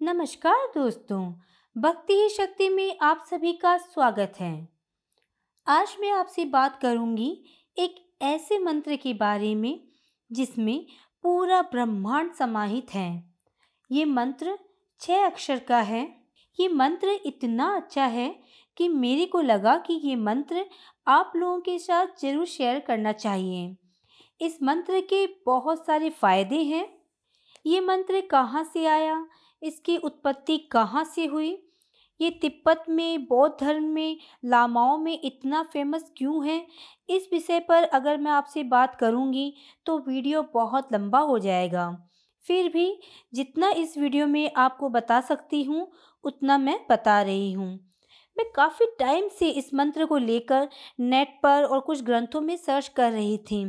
नमस्कार दोस्तों, भक्ति ही शक्ति में आप सभी का स्वागत है। आज मैं आपसे बात करूँगी एक ऐसे मंत्र के बारे में, जिसमें पूरा ब्रह्मांड समाहित है। ये मंत्र छह अक्षर का है। ये मंत्र इतना अच्छा है कि मेरे को लगा कि ये मंत्र आप लोगों के साथ ज़रूर शेयर करना चाहिए। इस मंत्र के बहुत सारे फ़ायदे हैं। ये मंत्र कहाँ से आया? इसकी उत्पत्ति कहाँ से हुई? ये तिब्बत में, बौद्ध धर्म में, लामाओं में इतना फ़ेमस क्यों है? इस विषय पर अगर मैं आपसे बात करूँगी तो वीडियो बहुत लंबा हो जाएगा। फिर भी जितना इस वीडियो में आपको बता सकती हूँ, उतना मैं बता रही हूँ। मैं काफ़ी टाइम से इस मंत्र को लेकर नेट पर और कुछ ग्रंथों में सर्च कर रही थी।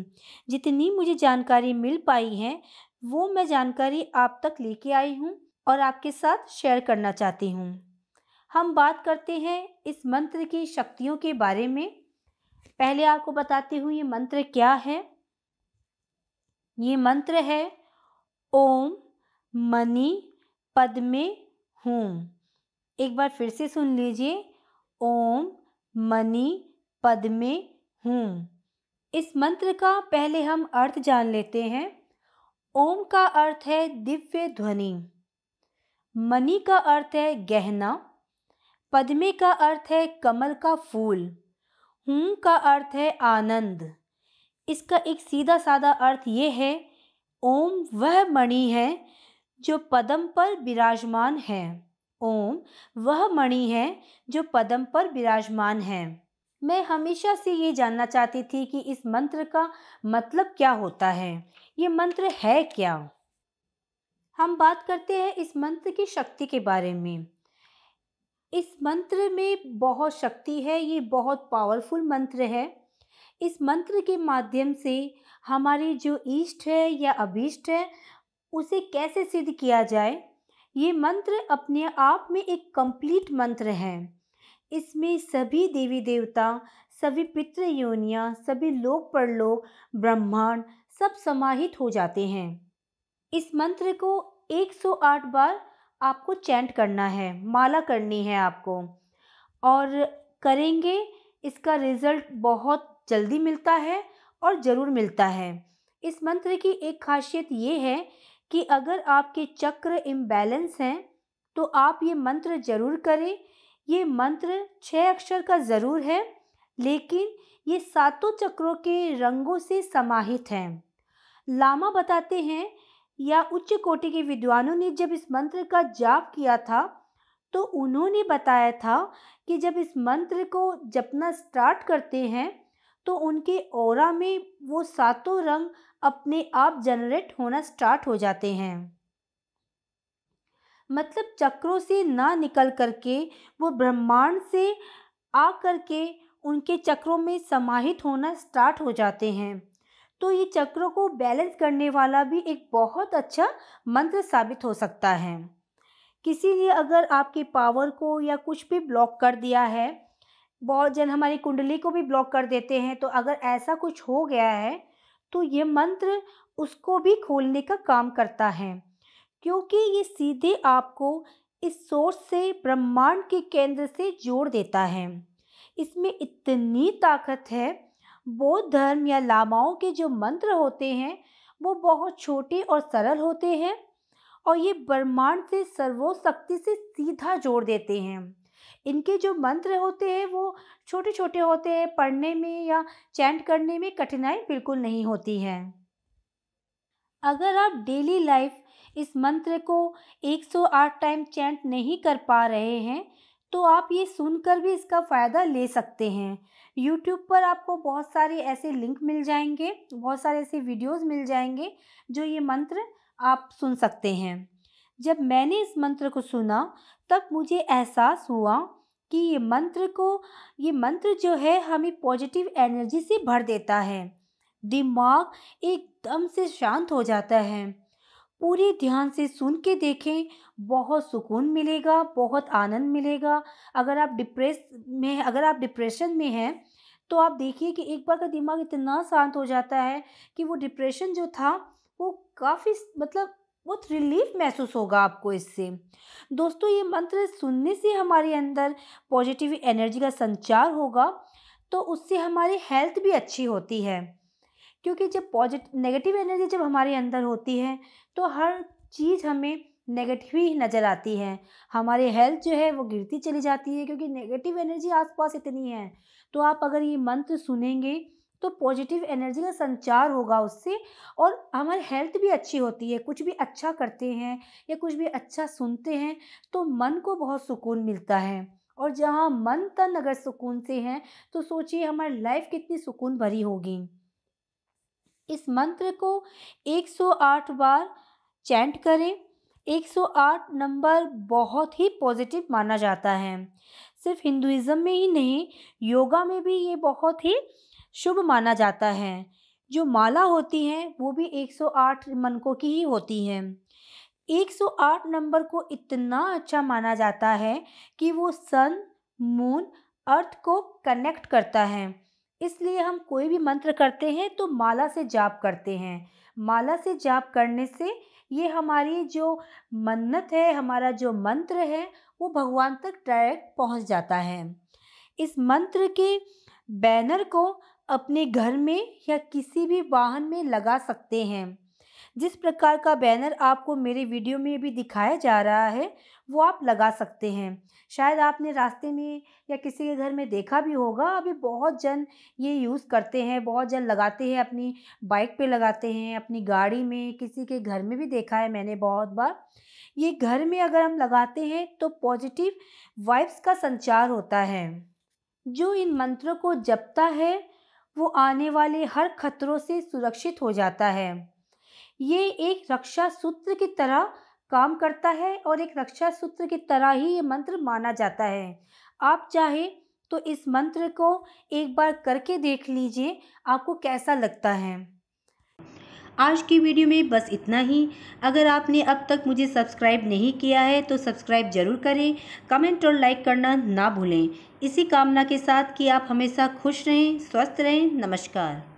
जितनी मुझे जानकारी मिल पाई है, वो मैं जानकारी आप तक लेके आई हूँ। और आपके साथ शेयर करना चाहती हूँ। हम बात करते हैं इस मंत्र की शक्तियों के बारे में। पहले आपको बताती हूँ ये मंत्र क्या है। ये मंत्र है, ओम मनी पद्मे हूँ। एक बार फिर से सुन लीजिए। ओम मनी पद्मे हूँ। इस मंत्र का पहले हम अर्थ जान लेते हैं। ओम का अर्थ है दिव्य ध्वनि। मनी का अर्थ है गहना, पद्मे का अर्थ है कमल का फूल, हूँ का अर्थ है आनंद। इसका एक सीधा साधा अर्थ ये है, ओम वह मणि है जो पदम पर विराजमान है। ओम वह मणि है जो पदम पर विराजमान है। मैं हमेशा से ये जानना चाहती थी कि इस मंत्र का मतलब क्या होता है? ये मंत्र है क्या? हम बात करते हैं इस मंत्र की शक्ति के बारे में। इस मंत्र में बहुत शक्ति है, ये बहुत पावरफुल मंत्र है। इस मंत्र के माध्यम से हमारी जो इष्ट है या अभीष्ट है, उसे कैसे सिद्ध किया जाए? ये मंत्र अपने आप में एक कंप्लीट मंत्र है। इसमें सभी देवी देवता, सभी पितृ योनियाँ सभी लोक परलोक ब्रह्मांड सब समाहित हो जाते हैं। इस मंत्र को 108 बार आपको चैंट करना है, माला करनी है आपको। और करेंगे, इसका रिज़ल्ट बहुत जल्दी मिलता है और ज़रूर मिलता है। इस मंत्र की एक खासियत ये है कि अगर आपके चक्र इम्बैलेंस हैं तो आप ये मंत्र ज़रूर करें। ये मंत्र छः अक्षर का ज़रूर है, लेकिन ये सातों चक्रों के रंगों से समाहित हैं। लामा बताते हैं या उच्च कोटि के विद्वानों ने जब इस मंत्र का जाप किया था तो उन्होंने बताया था कि जब इस मंत्र को जपना स्टार्ट करते हैं तो उनके ओरा में वो सातों रंग अपने आप जनरेट होना स्टार्ट हो जाते हैं। मतलब चक्रों से ना निकल करके, वो ब्रह्मांड से आ करके उनके चक्रों में समाहित होना स्टार्ट हो जाते हैं। तो ये चक्रों को बैलेंस करने वाला भी एक बहुत अच्छा मंत्र साबित हो सकता है। किसी ने अगर आपके पावर को या कुछ भी ब्लॉक कर दिया है, बहुत जन हमारी कुंडली को भी ब्लॉक कर देते हैं तो अगर ऐसा कुछ हो गया है तो ये मंत्र उसको भी खोलने का काम करता है। क्योंकि ये सीधे आपको इस सोर्स से, ब्रह्मांड के केंद्र से जोड़ देता है। इसमें इतनी ताकत है बौद्ध धर्म या लामाओं के जो मंत्र होते हैं, वो बहुत छोटे और सरल होते हैं और ये ब्रह्मांड से सर्वोशक्ति से सीधा जोड़ देते हैं। इनके जो मंत्र होते हैं, वो छोटे छोटे होते हैं, पढ़ने में या चैंट करने में कठिनाई बिल्कुल नहीं होती है। अगर आप डेली लाइफ इस मंत्र को 108 टाइम चैंट नहीं कर पा रहे हैं तो आप ये सुनकर भी इसका फ़ायदा ले सकते हैं। यूट्यूब पर आपको बहुत सारे ऐसे लिंक मिल जाएँगे, बहुत सारे ऐसे वीडियोस मिल जाएँगे, जो ये मंत्र आप सुन सकते हैं। जब मैंने इस मंत्र को सुना, तब मुझे एहसास हुआ कि ये मंत्र को, ये मंत्र जो है, हमें पॉजिटिव एनर्जी से भर देता है। दिमाग एकदम से शांत हो जाता है। पूरे ध्यान से सुन के देखें, बहुत सुकून मिलेगा, बहुत आनंद मिलेगा। अगर आप डिप्रेस में, अगर आप डिप्रेशन में हैं तो आप देखिए कि एक बार का दिमाग इतना शांत हो जाता है कि वो डिप्रेशन जो था, वो काफ़ी मतलब बहुत रिलीफ महसूस होगा आपको इससे। दोस्तों, ये मंत्र सुनने से हमारे अंदर पॉजिटिव एनर्जी का संचार होगा तो उससे हमारी हेल्थ भी अच्छी होती है। क्योंकि जब पॉजिटिव नेगेटिव एनर्जी जब हमारे अंदर होती है तो हर चीज़ हमें नेगेटिव ही नज़र आती है। हमारी हेल्थ जो है, वो गिरती चली जाती है, क्योंकि नेगेटिव एनर्जी आसपास इतनी है। तो आप अगर ये मंत्र सुनेंगे तो पॉजिटिव एनर्जी का संचार होगा उससे, और हमारी हेल्थ भी अच्छी होती है। कुछ भी अच्छा करते हैं, या कुछ भी अच्छा सुनते हैं तो मन को बहुत सुकून मिलता है। और जहाँ मन तन अगर सुकून से हैं तो सोचिए हमारी लाइफ कितनी सुकून भरी होगी। इस मंत्र को 108 बार चैंट करें। 108 नंबर बहुत ही पॉजिटिव माना जाता है। सिर्फ़ हिंदुज़म में ही नहीं, योगा में भी ये बहुत ही शुभ माना जाता है। जो माला होती हैं, वो भी 108 मनकों की ही होती हैं। 108 नंबर को इतना अच्छा माना जाता है कि वो सन, मून, अर्थ को कनेक्ट करता है। इसलिए हम कोई भी मंत्र करते हैं तो माला से जाप करते हैं। माला से जाप करने से ये हमारी जो मन्नत है, हमारा जो मंत्र है, वो भगवान तक डायरेक्ट पहुँच जाता है। इस मंत्र के बैनर को अपने घर में या किसी भी वाहन में लगा सकते हैं। जिस प्रकार का बैनर आपको मेरे वीडियो में भी दिखाया जा रहा है, वो आप लगा सकते हैं। शायद आपने रास्ते में या किसी के घर में देखा भी होगा, अभी बहुत जन ये यूज़ करते हैं, बहुत जन लगाते हैं, अपनी बाइक पे लगाते हैं, अपनी गाड़ी में, किसी के घर में भी देखा है मैंने बहुत बार। ये घर में अगर हम लगाते हैं तो पॉजिटिव वाइब्स का संचार होता है। जो इन मंत्रों को जपता है, वो आने वाले हर खतरों से सुरक्षित हो जाता है। ये एक रक्षा सूत्र की तरह काम करता है और एक रक्षा सूत्र की तरह ही ये मंत्र माना जाता है। आप चाहे तो इस मंत्र को एक बार करके देख लीजिए, आपको कैसा लगता है। आज की वीडियो में बस इतना ही। अगर आपने अब तक मुझे सब्सक्राइब नहीं किया है तो सब्सक्राइब ज़रूर करें, कमेंट और लाइक करना ना भूलें। इसी कामना के साथ कि आप हमेशा खुश रहें, स्वस्थ रहें। नमस्कार।